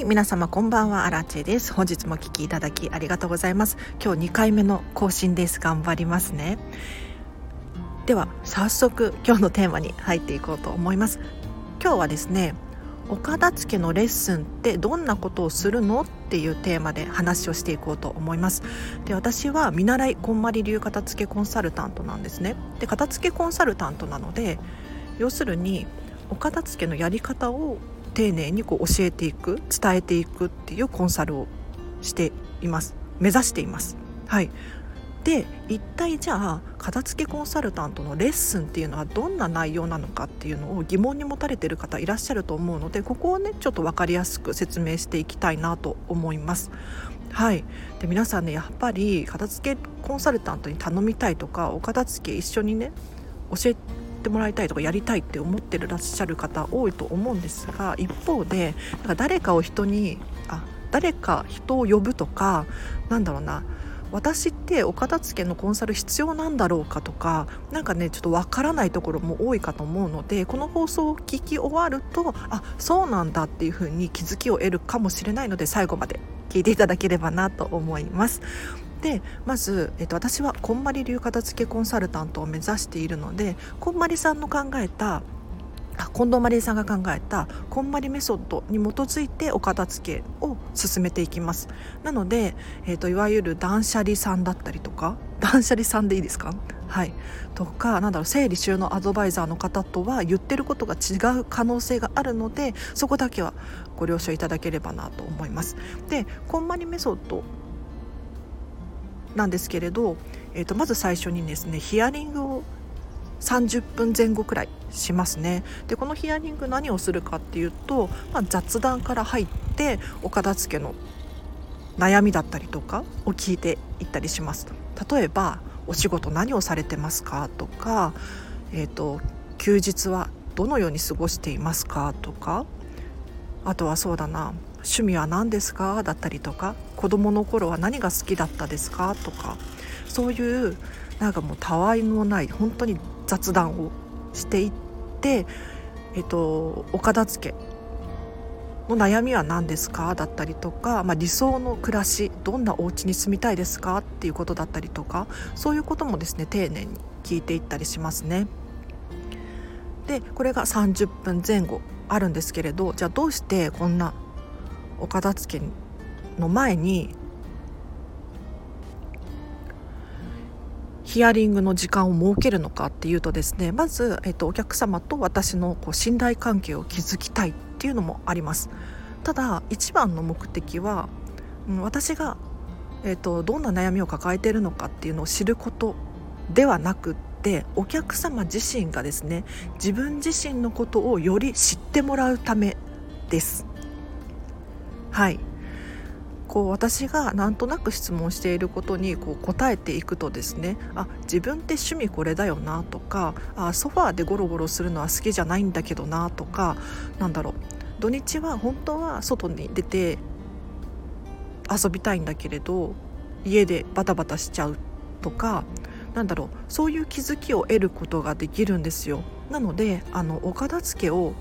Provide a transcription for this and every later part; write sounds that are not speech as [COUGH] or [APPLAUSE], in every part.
はい皆様こんばんはアラチェです。本日もお聞きいただきありがとうございます。今日2回目の更新です。頑張りますね。では早速今日のテーマに入っていこうと思います。今日はですねお片付けのレッスンってどんなことをするのっていうテーマで話をしていこうと思います。で私は見習いこんまり流片付けコンサルタントなんですね。で片付けコンサルタントなので要するにお片付けのやり方を丁寧にこう教えていく伝えていくっていうコンサルをしています。目指しています。はい。で一体じゃあ片付けコンサルタントのレッスンっていうのはどんな内容なのかっていうのを疑問に持たれてる方いらっしゃると思うのでここをねちょっと分かりやすく説明していきたいなと思います。はい、で皆さんねやっぱり片付けコンサルタントに頼みたいとかお片付け一緒にね教えってもらいたいとかやりたいって思ってらっしゃる方多いと思うんですが一方でなんか誰かを人にあ誰か人を呼ぶとかなんだろうな私ってお片付けのコンサル必要なんだろうかとか何かねちょっとわからないところも多いかと思うのでこの放送を聞き終わるとあそうなんだっていうふうに気づきを得るかもしれないので最後まで聞いていただければなと思います。でまず、えっと、私はこんまり流片付けコンサルタントを目指しているのでこんまりさんの考えた近藤マリエさんが考えたこんまりメソッドに基づいてお片付けを進めていきます。なので、えーと、いわゆる断捨離さんだったりとか [LAUGHS] 断捨離さんでいいですか？はい。とかなんだろう整理収納アドバイザーの方とは言ってることが違う可能性があるのでそこだけはご了承いただければなと思います。でこんまりメソッドなんですけれど、えー、とまず最初にですねヒアリングを30分前後くらいしますね。でこのヒアリング何をするかっていうと、まあ、雑談から入ってお片付けの悩みだったりとかを聞いていったりします。例えばお仕事何をされてますかとか、えーと休日はどのように過ごしていますかとかあとはそうだな趣味は何ですか？だったりとか子どもの頃は何が好きだったですか？とかそういうなんかもうたわいもない本当に雑談をしていって、えっと、お片付けの悩みは何ですか？だったりとか、まあ、理想の暮らしどんなお家に住みたいですか？っていうことだったりとかそういうこともですね丁寧に聞いていったりしますね。でこれが30分前後あるんですけれどじゃあどうしてこんなお片付けの前にヒアリングの時間を設けるのかっていうとですねまず、えっと、お客様と私のこう信頼関係を築きたいっていうのもあります。ただ一番の目的は、うん、私が、えっと、どんな悩みを抱えているのかっていうのを知ることではなくってお客様自身がですね自分自身のことをより知ってもらうためです。はい。こう私がなんとなく質問していることにこう答えていくとですねあ自分って趣味これだよなとかあソファーでゴロゴロするのは好きじゃないんだけどなとかなんだろう。土日は本当は外に出て遊びたいんだけれど家でバタバタしちゃうとかなんだろう。そういう気づきを得ることができるんですよ。なのであのお片付けを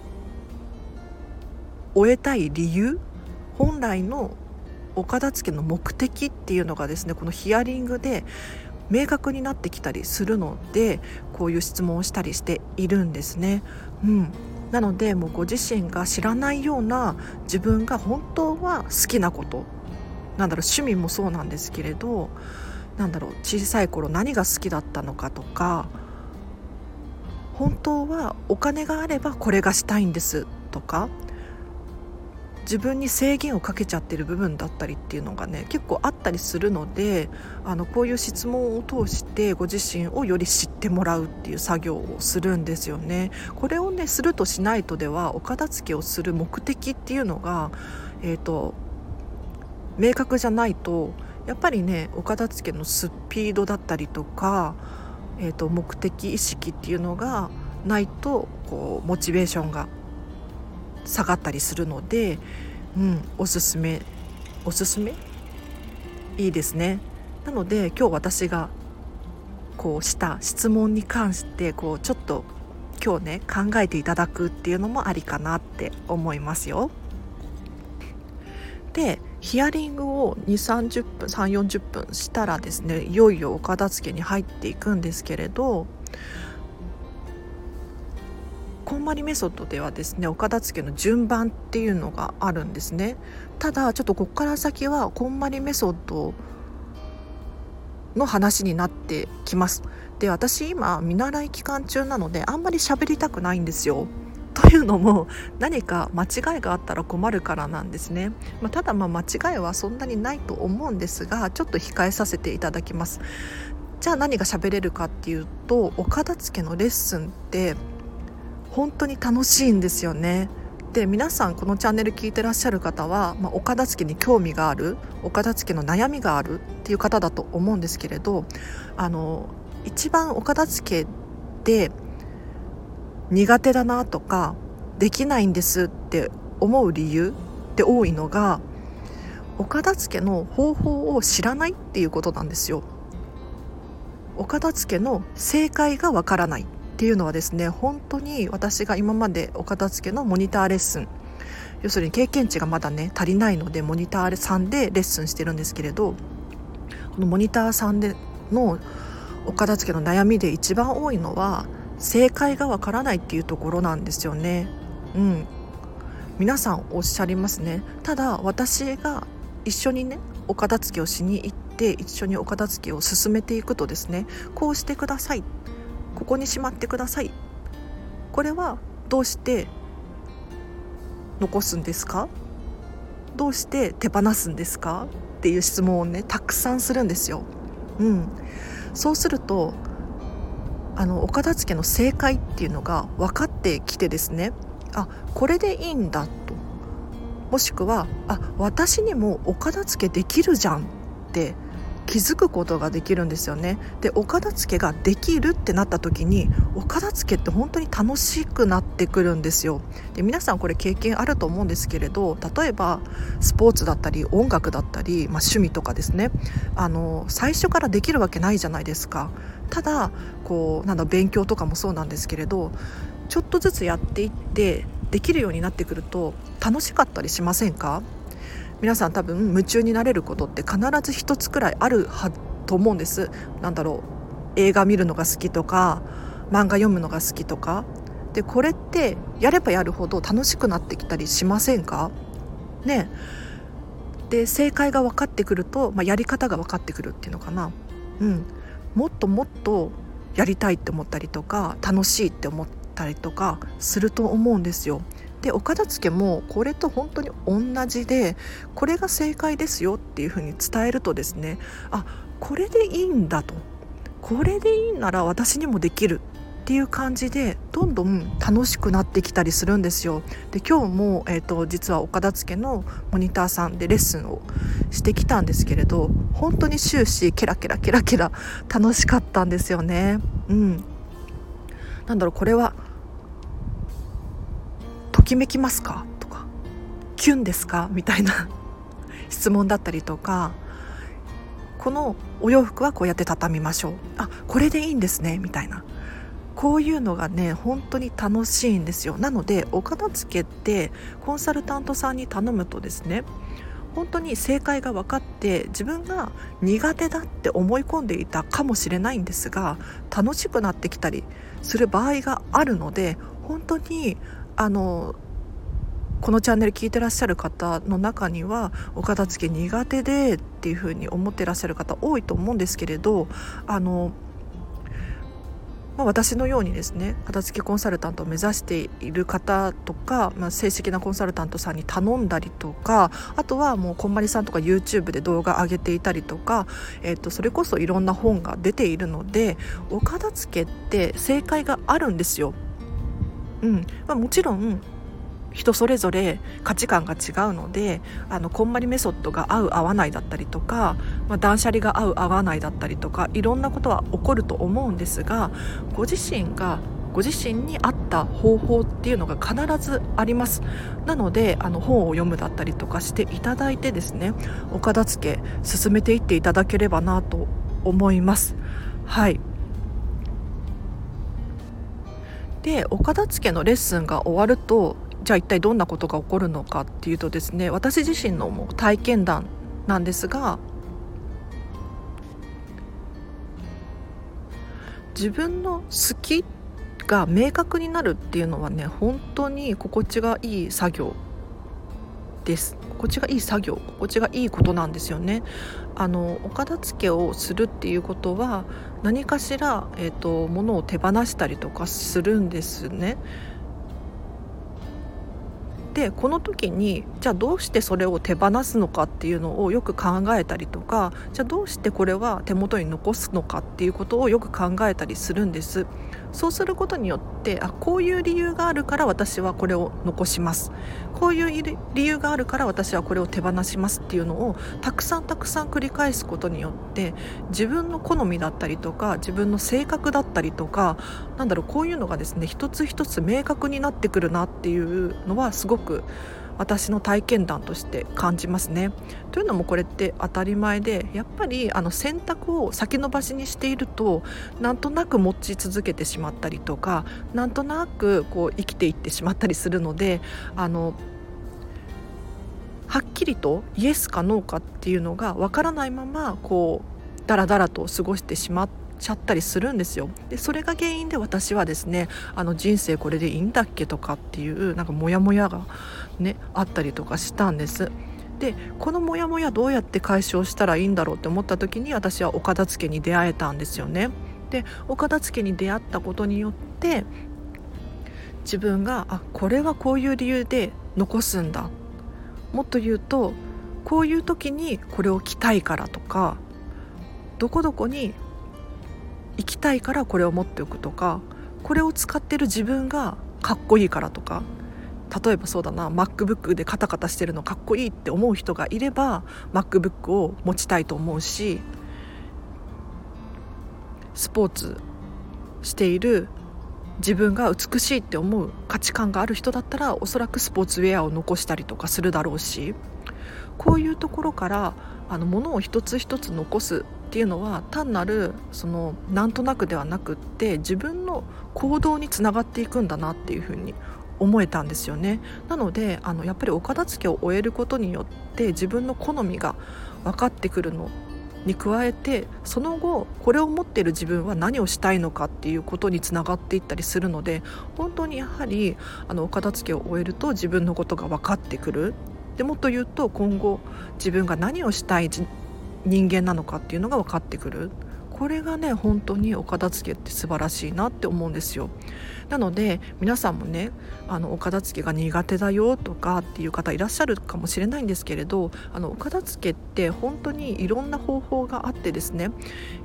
終えたい理由本来のお片付けの目的っていうのがですねこのヒアリングで明確になってきたりするのでこういう質問をしたりしているんですね。うん、なのでもうご自身が知らないような自分が本当は好きなことなんだろう趣味もそうなんですけれどなんだろう小さい頃何が好きだったのかとか本当はお金があればこれがしたいんですとか自分に制限をかけちゃってる部分だったりっていうのがね結構あったりするのであのこういう質問を通してご自身をより知ってもらうっていう作業をするんですよね。これをねするとしないとではお片付けをする目的っていうのが、えーと、明確じゃないとやっぱりねお片付けのスピードだったりとか、えーと目的意識っていうのがないとこうモチベーションが下がったりするので、うん、おすすめおすすめ？いいですね。なので今日私がこうした質問に関してこうちょっと今日ね考えていただくっていうのもありかなって思いますよ。でヒアリングを2 3 0分3 4 0分したらですねいよいよお片付けに入っていくんですけれどこんまりメソッドではですねお片付けの順番っていうのがあるんですね。ただちょっとここから先はこんまりメソッドの話になってきます。で私今見習い期間中なのであんまり喋りたくないんですよ。というのも何か間違いがあったら困るからなんですね、まあ、ただま間違いはそんなにないと思うんですがちょっと控えさせていただきます。じゃあ何が喋れるかっていうとお片付けのレッスンって本当に楽しいんですよねで皆さんこのチャンネル聞いてらっしゃる方は、まあ、お片付けに興味があるお片付けの悩みがあるっていう方だと思うんですけれどあの一番お片付けで苦手だなとかできないんですって思う理由って多いのがお片付けの方法を知らないっていうことなんですよ。お片付けの正解がわからないっていうのはですね本当に私が今までお片付けのモニターレッスン要するに経験値がまだね足りないのでモニターさんでレッスンしてるんですけれどこのモニターさんでのお片付けの悩みで一番多いのは正解がわからないっていうところなんですよね。うん、皆さんおっしゃりますねただ私が一緒にねお片付けをしに行って一緒にお片付けを進めていくとですねこうしてくださいここにしまってください。これはどうして残すんですか？どうして手放すんですか？っていう質問をねたくさんするんですよ。うん、そうするとあのお片付けの正解っていうのが分かってきてですねあこれでいいんだと。もしくはあ私にもお片付けできるじゃんって気づくことができるんですよね。でお片付けができるってなった時にお片付けって本当に楽しくなってくるんですよ。で皆さんこれ経験あると思うんですけれど例えばスポーツだったり音楽だったり、まあ、趣味とかですね。あの最初からできるわけないじゃないですか。ただこうなんだ勉強とかもそうなんですけれどちょっとずつやっていってできるようになってくると楽しかったりしませんか？皆さん多分夢中になれることって必ず一つくらいあるはと思うんです。なんだろう。映画見るのが好きとか漫画読むのが好きとか。でこれってやればやるほど楽しくなってきたりしませんか？ね。で正解が分かってくると、まあ、やり方が分かってくるっていうのかな、うん、もっともっとやりたいって思ったりとか楽しいって思ったりとかすると思うんですよ。でお片付けもこれと本当に同じでこれが正解ですよっていうふうに伝えるとですねあこれでいいんだとこれでいいなら私にもできるっていう感じでどんどん楽しくなってきたりするんですよ。で今日も、えーと、実はお片付けのモニターさんでレッスンをしてきたんですけれど本当に終始ケラケラケラケラ楽しかったんですよね。うん、なんだろうこれはきめきますか?」とか「キュンですか?」みたいな [LAUGHS] 質問だったりとか「このお洋服はこうやって畳みましょう」「あこれでいいんですね」みたいなこういうのがね本当に楽しいんですよなのでお片付けってコンサルタントさんに頼むとですね本当に正解が分かって自分が苦手だって思い込んでいたかもしれないんですが楽しくなってきたりする場合があるので本当にあのこのチャンネル聞いてらっしゃる方の中にはお片付け苦手でっていうふうに思ってらっしゃる方多いと思うんですけれどあの、まあ、私のようにですね片付けコンサルタントを目指している方とか、まあ、正式なコンサルタントさんに頼んだりとかあとはもうこんまりさんとか YouTube で動画上げていたりとか、えー、とそれこそいろんな本が出ているのでお片付けって正解があるんですよ。うん。まあ、もちろん人それぞれ価値観が違うのであのこんまりメソッドが合う合わないだったりとか、まあ、断捨離が合う合わないだったりとかいろんなことは起こると思うんですがご自身がご自身に合った方法っていうのが必ずあります。なのであの本を読むだったりとかしていただいてですねお片付け進めていっていただければなと思います。はい。でお片付けのレッスンが終わるとじゃあ一体どんなことが起こるのかっていうとですね私自身のもう体験談なんですが自分の好きが明確になるっていうのはね本当に心地がいい作業です。心地がいい作業心地がいいことなんですよね。あのお片付けをするっていうことは何かしら、えーと、物を手放したりとかするんですね。でこの時にじゃあどうしてそれを手放すのかっていうのをよく考えたりとかじゃあどうしてこれは手元に残すのかっていうことをよく考えたりするんです。そうすることによってあこういう理由があるから私はこれを残しますこういう理由があるから私はこれを手放しますっていうのをたくさんたくさん繰り返すことによって自分の好みだったりとか自分の性格だったりとかなんだろうこういうのがですね一つ一つ明確になってくるなっていうのはすごく私の体験談として感じますね。というのもこれって当たり前でやっぱりあの選択を先延ばしにしているとなんとなく持ち続けてしまったりとかなんとなくこう生きていってしまったりするのであのはっきりとイエスかノーかっていうのがわからないままこうダラダラと過ごしてしまってちゃったりするんですよ。でそれが原因で私はですねあの人生これでいいんだっけとかっていうなんかモヤモヤがねあったりとかしたんです。でこのモヤモヤどうやって解消したらいいんだろうって思った時に私はお片付けに出会えたんですよね。でお片付けに出会ったことによって自分があこれはこういう理由で残すんだ。もっと言うとこういう時にこれを着たいからとかどこどこに行きたいからこれを持っておくとかこれを使ってる自分がかっこいいからとか例えばそうだな MacBook でカタカタしてるのかっこいいって思う人がいれば MacBook を持ちたいと思うしスポーツしている自分が美しいって思う価値観がある人だったらおそらくスポーツウェアを残したりとかするだろうしこういうところからあの物を一つ一つ残すっていうのは単なるそのなんとなくではなくって自分の行動につながっていくんだなっていうふうに思えたんですよね。なのであのやっぱりお片付けを終えることによって自分の好みが分かってくるのに加えてその後これを持っている自分は何をしたいのかっていうことにつながっていったりするので本当にやはりあのお片付けを終えると自分のことが分かってくる。でもっと言うと今後自分が何をしたい人間なのかっていうのが分かってくる。これがね本当にお片付けって素晴らしいなって思うんですよ。なので皆さんもねあのお片付けが苦手だよとかっていう方いらっしゃるかもしれないんですけれどあのお片付けって本当にいろんな方法があってですね、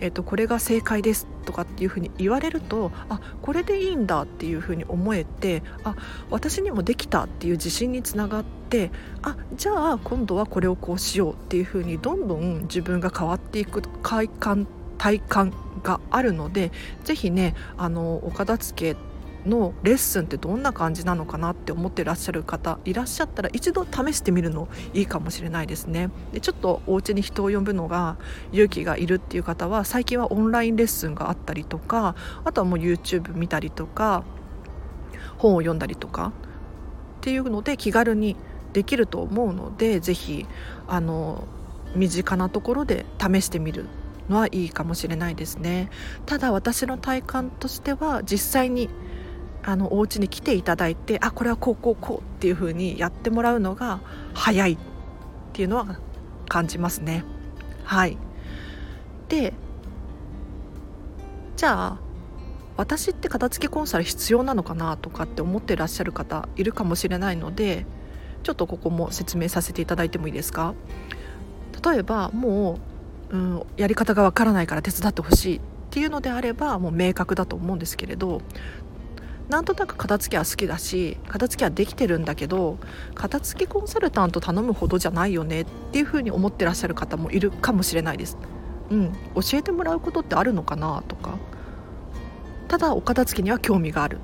えーと、これが正解ですとかっていうふうに言われるとあこれでいいんだっていうふうに思えてあ私にもできたっていう自信につながってあじゃあ今度はこれをこうしようっていうふうにどんどん自分が変わっていく快感体感があるので是非ねあのお片付けのレッスンってどんな感じなのかなって思ってらっしゃる方いらっしゃったら一度試してみるのいいかもしれないですね。でちょっとお家に人を呼ぶのが勇気がいるっていう方は最近はオンラインレッスンがあったりとかあとはもう YouTube 見たりとか本を読んだりとかっていうので気軽にできると思うので是非あの身近なところで試してみるのはいいかもしれないですね。ただ私の体感としては実際にあのお家に来ていただいてあこれはこうこうこうっていう風にやってもらうのが早いっていうのは感じますね。はい。でじゃあ私って片付けコンサル必要なのかなとかって思ってらっしゃる方いるかもしれないのでちょっとここも説明させていただいてもいいですか？例えばもう、うん、やり方がわからないから手伝ってほしいっていうのであればもう明確だと思うんですけれどなんとなく片付けは好きだし片付けはできてるんだけど片付けコンサルタント頼むほどじゃないよねっていうふうに思ってらっしゃる方もいるかもしれないです。うん、教えてもらうことってあるのかなとかただお片付けには興味がある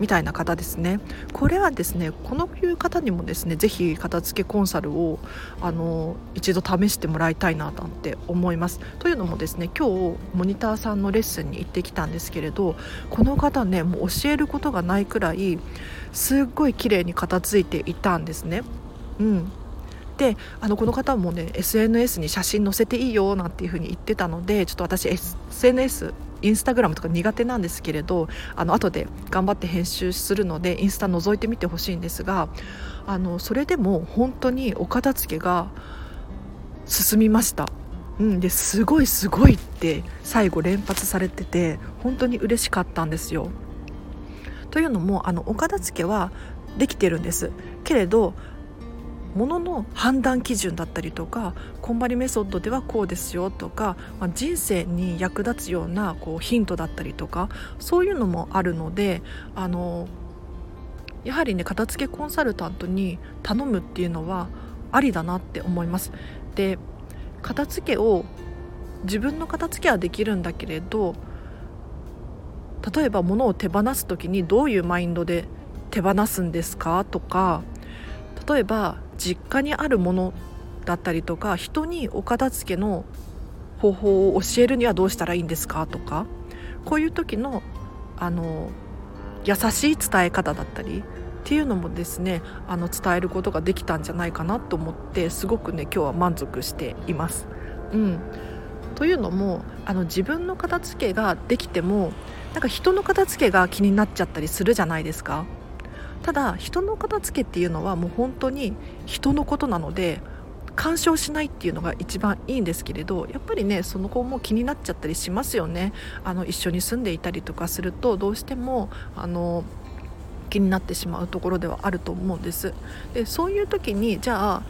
みたいな方ですね。これはですねこのいう方にもですね是非片付けコンサルをあの一度試してもらいたいななんて思います。というのもですね今日モニターさんのレッスンに行ってきたんですけれどこの方ねもう教えることがないくらいすっごい綺麗に片付いていたんですね。うん。であのこの方もね SNS に写真載せていいよなんていうふうに言ってたのでちょっと私 SNS インスタグラムとか苦手なんですけれどあの後で頑張って編集するのでインスタ覗いてみてほしいんですがあのそれでも本当にお片付けが進みました。うん、ですごいすごいって最後連発されてて本当に嬉しかったんですよ。というのもあのお片付けはできてるんですけれどものの判断基準だったりとかこんまりメソッドではこうですよとか、まあ、人生に役立つようなこうヒントだったりとかそういうのもあるのであのやはりね片付けコンサルタントに頼むっていうのはありだなって思います。で片付けを自分の片付けはできるんだけれど例えば物を手放す時にどういうマインドで手放すんですかとか例えば実家にあるものだったりとか人にお片付けの方法を教えるにはどうしたらいいんですかとかこういう時のあの優しい伝え方だったりっていうのもですねあの伝えることができたんじゃないかなと思ってすごくね今日は満足しています。うん、というのもあの自分の片付けができてもなんか人の片付けが気になっちゃったりするじゃないですか。ただ人の片付けっていうのはもう本当に人のことなので干渉しないっていうのが一番いいんですけれどやっぱりねその子も気になっちゃったりしますよね。あの一緒に住んでいたりとかするとどうしてもあの気になってしまうところではあると思うんです。でそういう時にじゃあ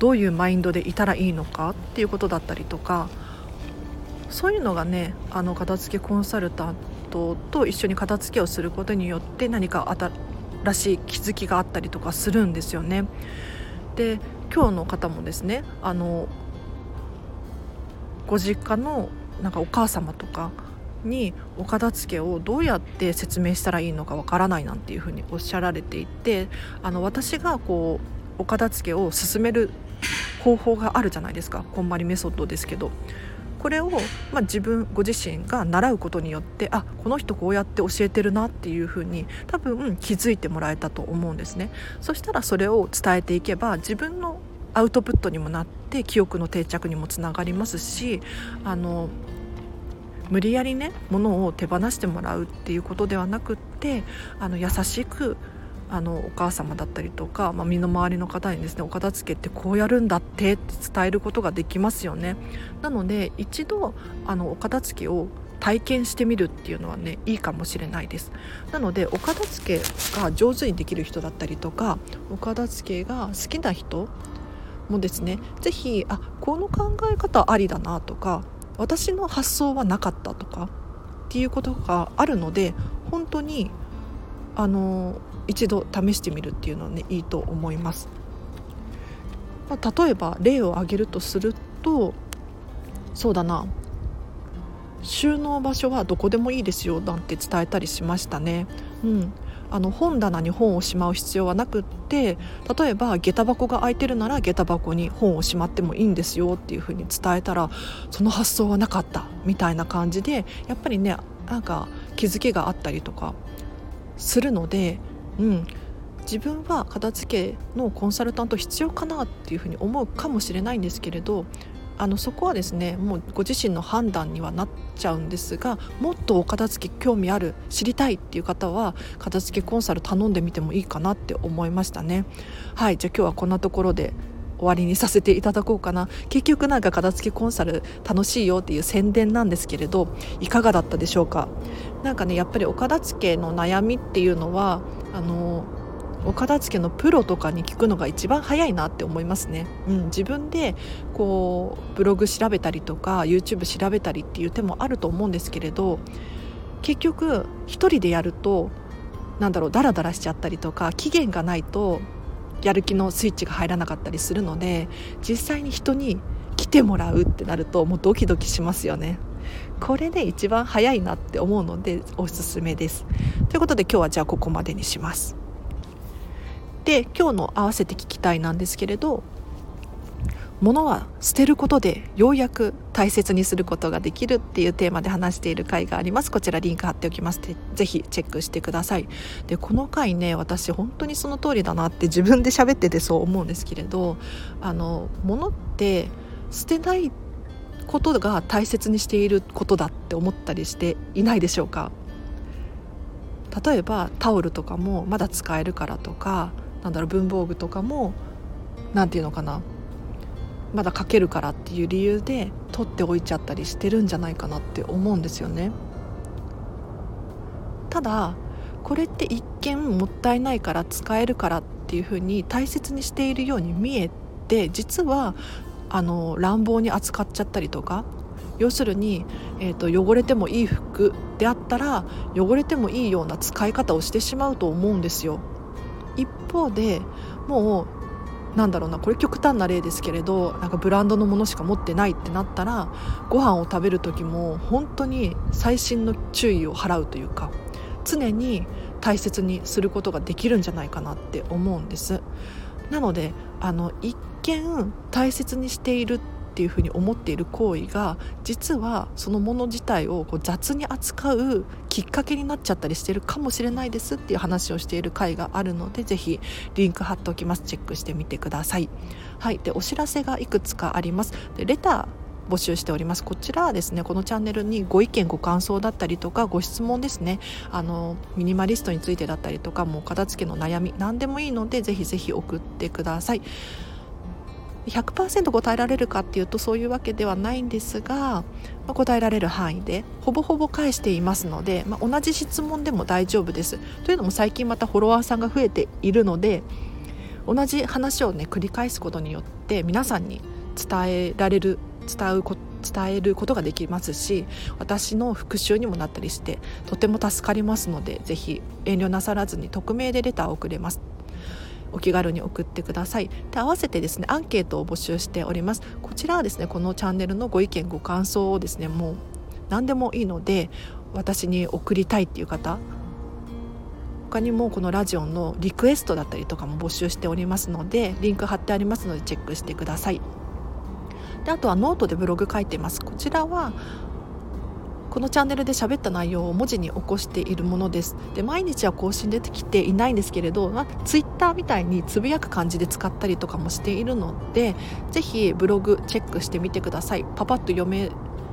どういうマインドでいたらいいのかっていうことだったりとかそういうのがねあの片付けコンサルタントと一緒に片付けをすることによって何からしい気づきがあったりとかするんですよね。で今日の方もですねあのご実家のなんかお母様とかにお片付けをどうやって説明したらいいのかわからないなんていうふうにおっしゃられていてあの私がこうお片付けを進める方法があるじゃないですかこんまりメソッドですけどこれを、まあ、自分ご自身が習うことによってあこの人こうやって教えてるなっていうふうに多分気づいてもらえたと思うんですね。そしたらそれを伝えていけば自分のアウトプットにもなって記憶の定着にもつながりますしあの無理やりね物を手放してもらうっていうことではなくってあの優しくあのお母様だったりとか、まあ、身の回りの方にですねお片付けってこうやるんだってって伝えることができますよね。なので一度あのお片付けを体験してみるっていうのはねいいかもしれないです。なのでお片付けが上手にできる人だったりとかお片付けが好きな人もですね是非あこの考え方ありだなとか私の発想はなかったとかっていうことがあるので本当にあの一度試してみるっていうのはねいいと思います。まあ、例えば例を挙げるとするとそうだな収納場所はどこでもいいですよなんて伝えたりしましたね。うん、あの本棚に本をしまう必要はなくって例えば下駄箱が空いてるなら下駄箱に本をしまってもいいんですよっていうふうに伝えたらその発想はなかったみたいな感じでやっぱりねなんか気づきがあったりとかするのでうん、自分は片付けのコンサルタント必要かなっていうふうに思うかもしれないんですけれどあのそこはですねもうご自身の判断にはなっちゃうんですがもっとお片付け興味ある知りたいっていう方は片付けコンサル頼んでみてもいいかなって思いましたね。はいじゃあ今日はこんなところで終わりにさせていただこうかな。結局なんか片付けコンサル楽しいよっていう宣伝なんですけれどいかがだったでしょうか？なんかねやっぱりお片付けの悩みっていうのはあのお片付けのプロとかに聞くのが一番早いなって思いますね、うん、自分でこうブログ調べたりとか YouTube 調べたりっていう手もあると思うんですけれど結局1人でやるとなんだろうダラダラしちゃったりとか期限がないとやる気のスイッチが入らなかったりするので実際に人に来てもらうってなるともうドキドキしますよね。これで一番早いなって思うのでおすすめです。ということで今日はじゃあここまでにします。で今日の合わせて聞きたいなんですけれど物は捨てることでようやく大切にすることができるっていうテーマで話している回があります。こちらリンク貼っておきます。ぜひチェックしてください。でこの回ね私本当にその通りだなって自分で喋っててそう思うんですけれどあの物って捨てないことが大切にしていることだって思ったりしていないでしょうか？例えばタオルとかもまだ使えるからとかなんだろう文房具とかも何て言うのかな？まだ書けるからっていう理由で取っておいちゃったりしてるんじゃないかなって思うんですよね。ただこれって一見もったいないから使えるからっていうふうに大切にしているように見えて実はあの乱暴に扱っちゃったりとか要するに、えーと、汚れてもいい服であったら汚れてもいいような使い方をしてしまうと思うんですよ。一方でもうなんだろうなこれ極端な例ですけれどなんかブランドのものしか持ってないってなったらご飯を食べる時も本当に細心の注意を払うというか常に大切にすることができるんじゃないかなって思うんです。なのであの一見大切にしているっていうふうに思っている行為が実はそのもの自体をこう雑に扱うきっかけになっちゃったりしてるかもしれないですっていう話をしている回があるのでぜひリンク貼っておきます。チェックしてみてください。はい、でお知らせがいくつかあります。でレター募集しております。こちらはですねこのチャンネルにご意見ご感想だったりとかご質問ですね。あのミニマリストについてだったりとかもう片付けの悩み何でもいいのでぜひぜひ送ってください。100%答えられるかっていうとそういうわけではないんですが、まあ、答えられる範囲でほぼほぼ返していますので、まあ、同じ質問でも大丈夫です。というのも最近またフォロワーさんが増えているので同じ話をね繰り返すことによって皆さんに伝えられる伝うこ伝えることができますし私の復習にもなったりしてとても助かりますのでぜひ遠慮なさらずに匿名でレターを送れます。お気軽に送ってください。で合わせてですねアンケートを募集しております。こちらはですねこのチャンネルのご意見ご感想をですねもう何でもいいので私に送りたいっていう方他にもこのラジオのリクエストだったりとかも募集しておりますのでリンク貼ってありますのでチェックしてください。であとはノートでブログ書いてます。こちらはこのチャンネルで喋った内容を文字に起こしているものです。で毎日は更新出てきていないんですけれど、まあ、ツイッターみたいにつぶやく感じで使ったりとかもしているのでぜひブログチェックしてみてください。パパッと読め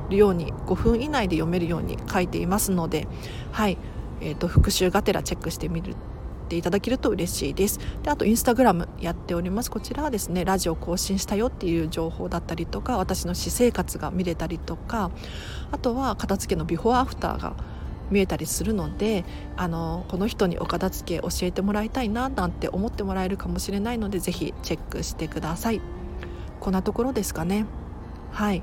るように5分以内で読めるように書いていますのではい、えーと、復習がてらチェックしてみるていただけると嬉しいです。であとインスタグラムやっております。こちらはですねラジオ更新したよっていう情報だったりとか私の私生活が見れたりとかあとは片付けのビフォーアフターが見えたりするのであのこの人にお片付け教えてもらいたいななんて思ってもらえるかもしれないのでぜひチェックしてください。こんなところですかね。はい。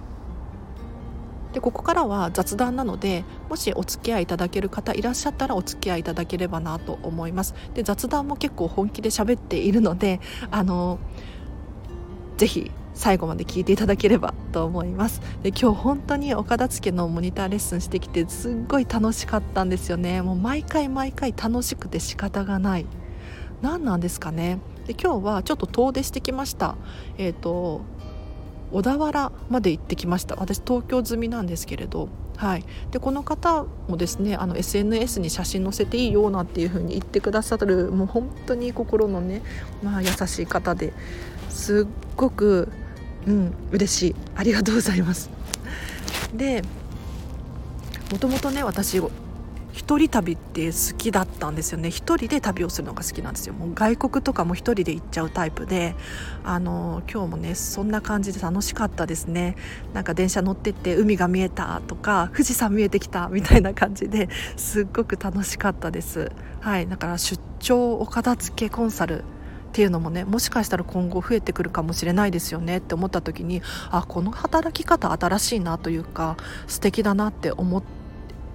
でここからは雑談なのでもしお付き合いいただける方いらっしゃったらお付き合いいただければなと思います。で雑談も結構本気で喋っているのであのぜひ最後まで聞いていただければと思います。で今日本当にお片付けのモニターレッスンしてきてすっごい楽しかったんですよね。もう毎回毎回楽しくて仕方がない。何なんですかね。で今日はちょっと遠出してきました。えっ、ー、と小田原まで行ってきました。私東京済みなんですけれど。はい、でこの方もですねあの SNS に写真載せていいよなんていう風に言ってくださる。もう本当に心のね、まあ、優しい方ですっごく、うん、嬉しい。ありがとうございます。でもともとね私一人旅って好きだったんですよね。一人で旅をするのが好きなんですよ。もう外国とかも一人で行っちゃうタイプであの今日もねそんな感じで楽しかったですね。なんか電車乗ってって海が見えたとか富士山見えてきたみたいな感じですっごく楽しかったです。はいだから出張お片付けコンサルっていうのもねもしかしたら今後増えてくるかもしれないですよねって思った時にあこの働き方新しいなというか素敵だなって思って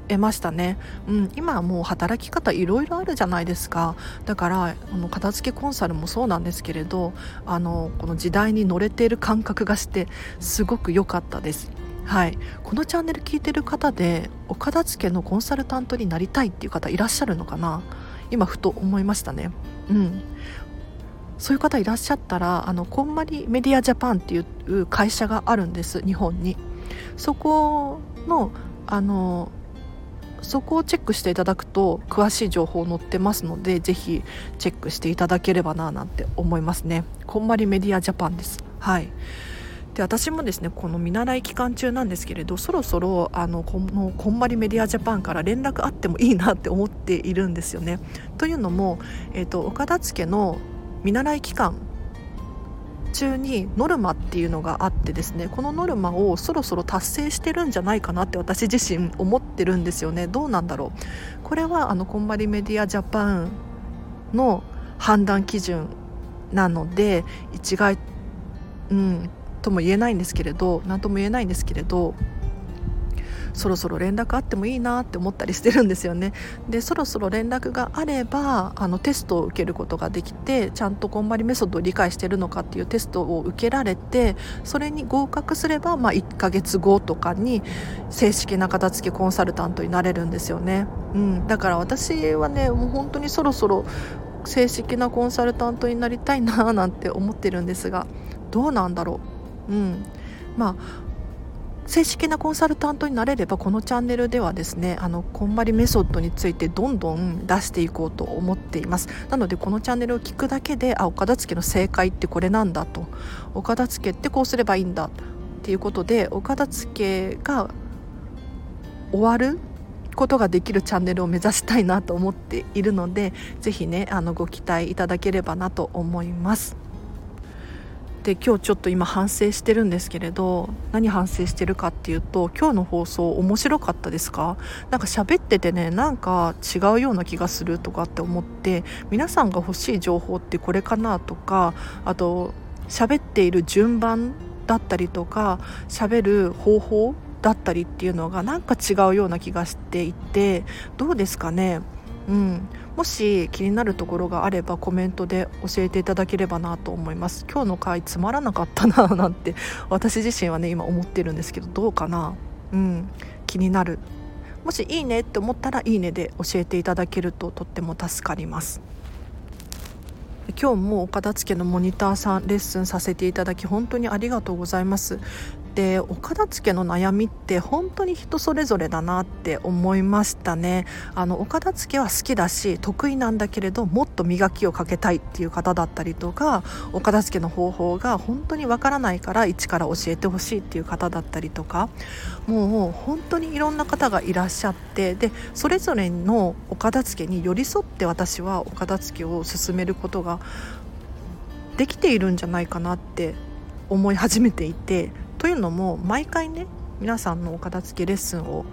得ましたね、うん、今はもう働き方いろいろあるじゃないですか。だからあの片付けコンサルもそうなんですけれどあのこの時代に乗れている感覚がしてすごく良かったです。はい、このチャンネル聞いてる方でお片付けのコンサルタントになりたいっていう方いらっしゃるのかな？今ふと思いましたね。うん、そういう方いらっしゃったらあのこんまりメディアジャパンっていう会社があるんです日本に。そこのあのそこをチェックしていただくと詳しい情報載ってますのでぜひチェックしていただければななんて思いますね。こんまりメディアジャパンです。はい。で私もですねこの見習い期間中なんですけれどそろそろあのこのこんまりメディアジャパンから連絡あってもいいなって思っているんですよね。というのも、えーと、岡田付の見習い期間中にノルマっていうのがあってですねこのノルマをそろそろ達成してるんじゃないかなって私自身思ってるんですよね。どうなんだろう。これはあのこんまりメディアジャパンの判断基準なので一概うんとも言えないんですけれど何とも言えないんですけれどそろそろ連絡あってもいいなって思ったりしてるんですよね。でそろそろ連絡があればあのテストを受けることができてちゃんとこんまりメソッドを理解してるのかっていうテストを受けられてそれに合格すれば、まあ、1ヶ月後とかに正式な片付けコンサルタントになれるんですよね、うん、だから私はねもう本当にそろそろ正式なコンサルタントになりたいななんて思ってるんですがどうなんだろう。うん。まあ正式なコンサルタントになれればこのチャンネルではですねあのこんまりメソッドについてどんどん出していこうと思っていますなのでこのチャンネルを聞くだけであ岡田付の正解ってこれなんだと岡田付ってこうすればいいんだっていうことで岡田付が終わることができるチャンネルを目指したいなと思っているのでぜひねあのご期待いただければなと思います。で今日ちょっと今反省してるんですけれど何反省してるかっていうと今日の放送面白かったですか？なんか喋っててねなんか違うような気がするとかって思って皆さんが欲しい情報ってこれかなとかあと喋っている順番だったりとか喋る方法だったりっていうのがなんか違うような気がしていてどうですかね？うん、もし気になるところがあればコメントで教えていただければなと思います。今日の回つまらなかったななんて [LAUGHS] 私自身はね今思ってるんですけどどうかな。うん。気になる。もしいいねって思ったらいいねで教えていただけるととっても助かります。今日もお片付けのモニターさんレッスンさせていただき本当にありがとうございます。でお片付けの悩みって本当に人それぞれだなって思いましたね。あのお片付けは好きだし得意なんだけれどもっと磨きをかけたいっていう方だったりとかお片付けの方法が本当にわからないから一から教えてほしいっていう方だったりとかもう本当にいろんな方がいらっしゃってでそれぞれのお片付けに寄り添って私はお片付けを進めることができているんじゃないかなって思い始めていてというのも毎回ね皆さんのお片付けレッスンを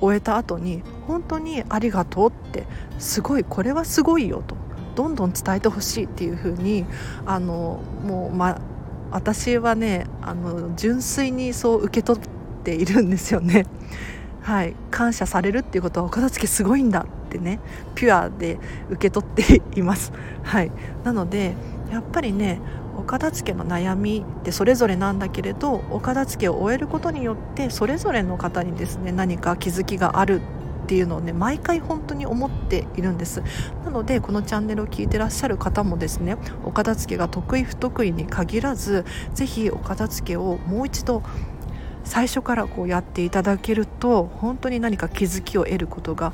終えた後に本当にありがとうってすごいこれはすごいよとどんどん伝えてほしいっていう風にあのもうま私はねあの純粋にそう受け取っているんですよね。[LAUGHS] はい、感謝されるっていうことはお片付けすごいんだってねピュアで受け取っています。はい、なのでやっぱりねお片付けの悩みってそれぞれなんだけれどお片付けを終えることによってそれぞれの方にですね何か気づきがあるっていうのをね毎回本当に思っているんです。なのでこのチャンネルを聞いてらっしゃる方もですねお片付けが得意不得意に限らず是非お片付けをもう一度最初からこうやっていただけると本当に何か気づきを得ることが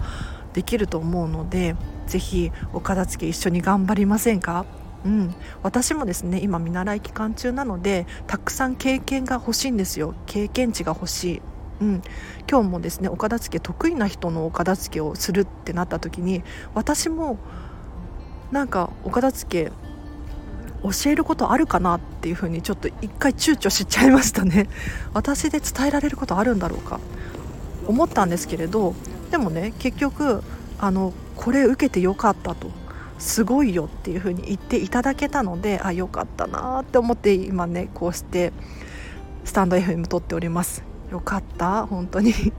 できると思うので是非お片付け一緒に頑張りませんか？うん、私もですね今見習い期間中なのでたくさん経験が欲しいんですよ。経験値が欲しい、うん、今日もですねお片付け得意な人のお片付けをするってなった時に私もなんかお片付け教えることあるかなっていうふうにちょっと一回躊躇しちゃいましたね。[LAUGHS] 私で伝えられることあるんだろうか。思ったんですけれどでもね結局あのこれ受けてよかったと。すごいよっていう風に言っていただけたのであよかったなって思って今ねこうしてスタンド FM 撮っております。よかった本当に。[LAUGHS]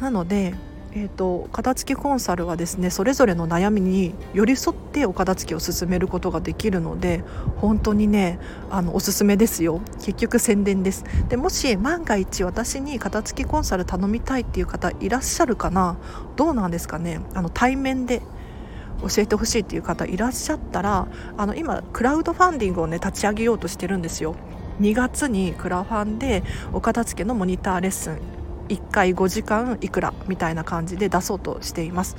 なのでえーと、片付けコンサルはですねそれぞれの悩みに寄り添ってお片付けを進めることができるので本当にねあのおすすめですよ。結局宣伝です。でもし万が一私に片付けコンサル頼みたいっていう方いらっしゃるかな？どうなんですかね？あの対面で教えてほしいっていう方いらっしゃったらあの今クラウドファンディングをね立ち上げようとしてるんですよ。2月にクラファンでお片付けのモニターレッスン。1回5時間いくらみたいな感じで出そうとしています。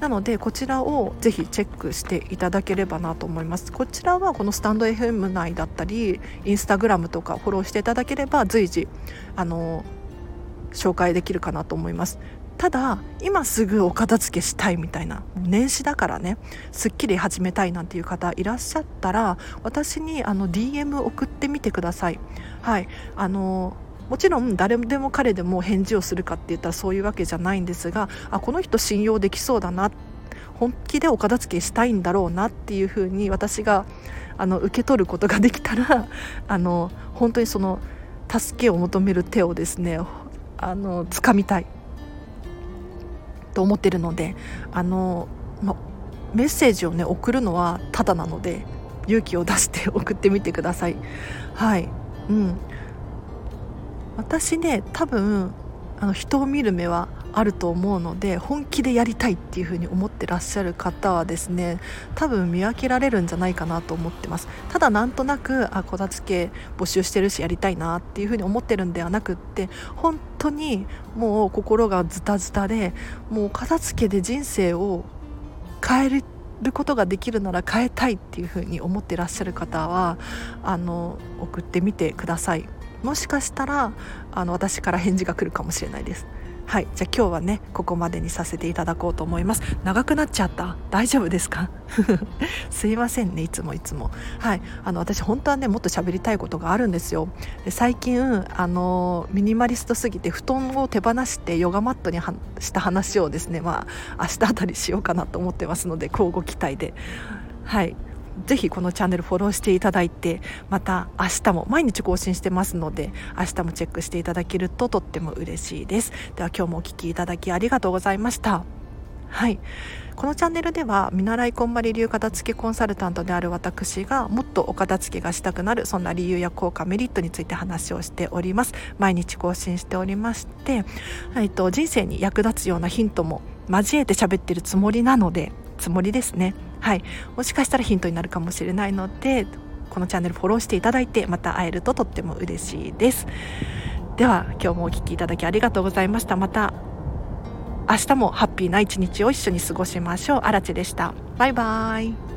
なのでこちらをぜひチェックしていただければなと思います。こちらはこのスタンド FM 内だったりインスタグラムとかフォローしていただければ随時あの紹介できるかなと思います。ただ今すぐお片付けしたいみたいな年始だからねすっきり始めたいなんていう方いらっしゃったら私にあの DM 送ってみてください。はい。あのもちろん誰でも彼でも返事をするかって言ったらそういうわけじゃないんですがあこの人信用できそうだな本気でお片付けしたいんだろうなっていうふうに私があの受け取ることができたら [LAUGHS] あの本当にその助けを求める手をですねあの掴みたい。と思ってるのであの、ま、メッセージをね送るのはただなので勇気を出して送ってみてください。はい、うん、私ね多分あの人を見る目はあると思うので本気でやりたいっていうふうに思ってらっしゃる方はですね多分見分けられるんじゃないかなと思ってます。ただなんとなくあこたつけ募集してるしやりたいなっていうふうに思ってるんではなくって本当にもう心がズタズタでもう片付けで人生を変えることができるなら変えたいっていうふうに思ってらっしゃる方はあの送ってみてください。もしかしたらあの私から返事が来るかもしれないです。はい。じゃあ今日はねここまでにさせていただこうと思います。長くなっちゃった。大丈夫ですか？[LAUGHS] すいませんね。いつもいつも。はい。あの私本当はねもっと喋りたいことがあるんですよ。で最近あのミニマリストすぎて布団を手放してヨガマットにした話をですねまあ明日あたりしようかなと思ってますので交互期待で。はい。ぜひこのチャンネルフォローしていただいてまた明日も毎日更新してますので明日もチェックしていただけるととっても嬉しいです。では今日もお聴きいただきありがとうございました。はい。このチャンネルでは見習いこんまり流片付けコンサルタントである私がもっとお片付けがしたくなるそんな理由や効果メリットについて話をしております。毎日更新しておりまして、えっと、人生に役立つようなヒントも交えて喋ってるつもりなのでつもりですね。はい。もしかしたらヒントになるかもしれないのでこのチャンネルフォローしていただいてまた会えるととっても嬉しいです。では今日もお聴きいただきありがとうございました。また明日もハッピーな一日を一緒に過ごしましょう。あらでした。バイバイ。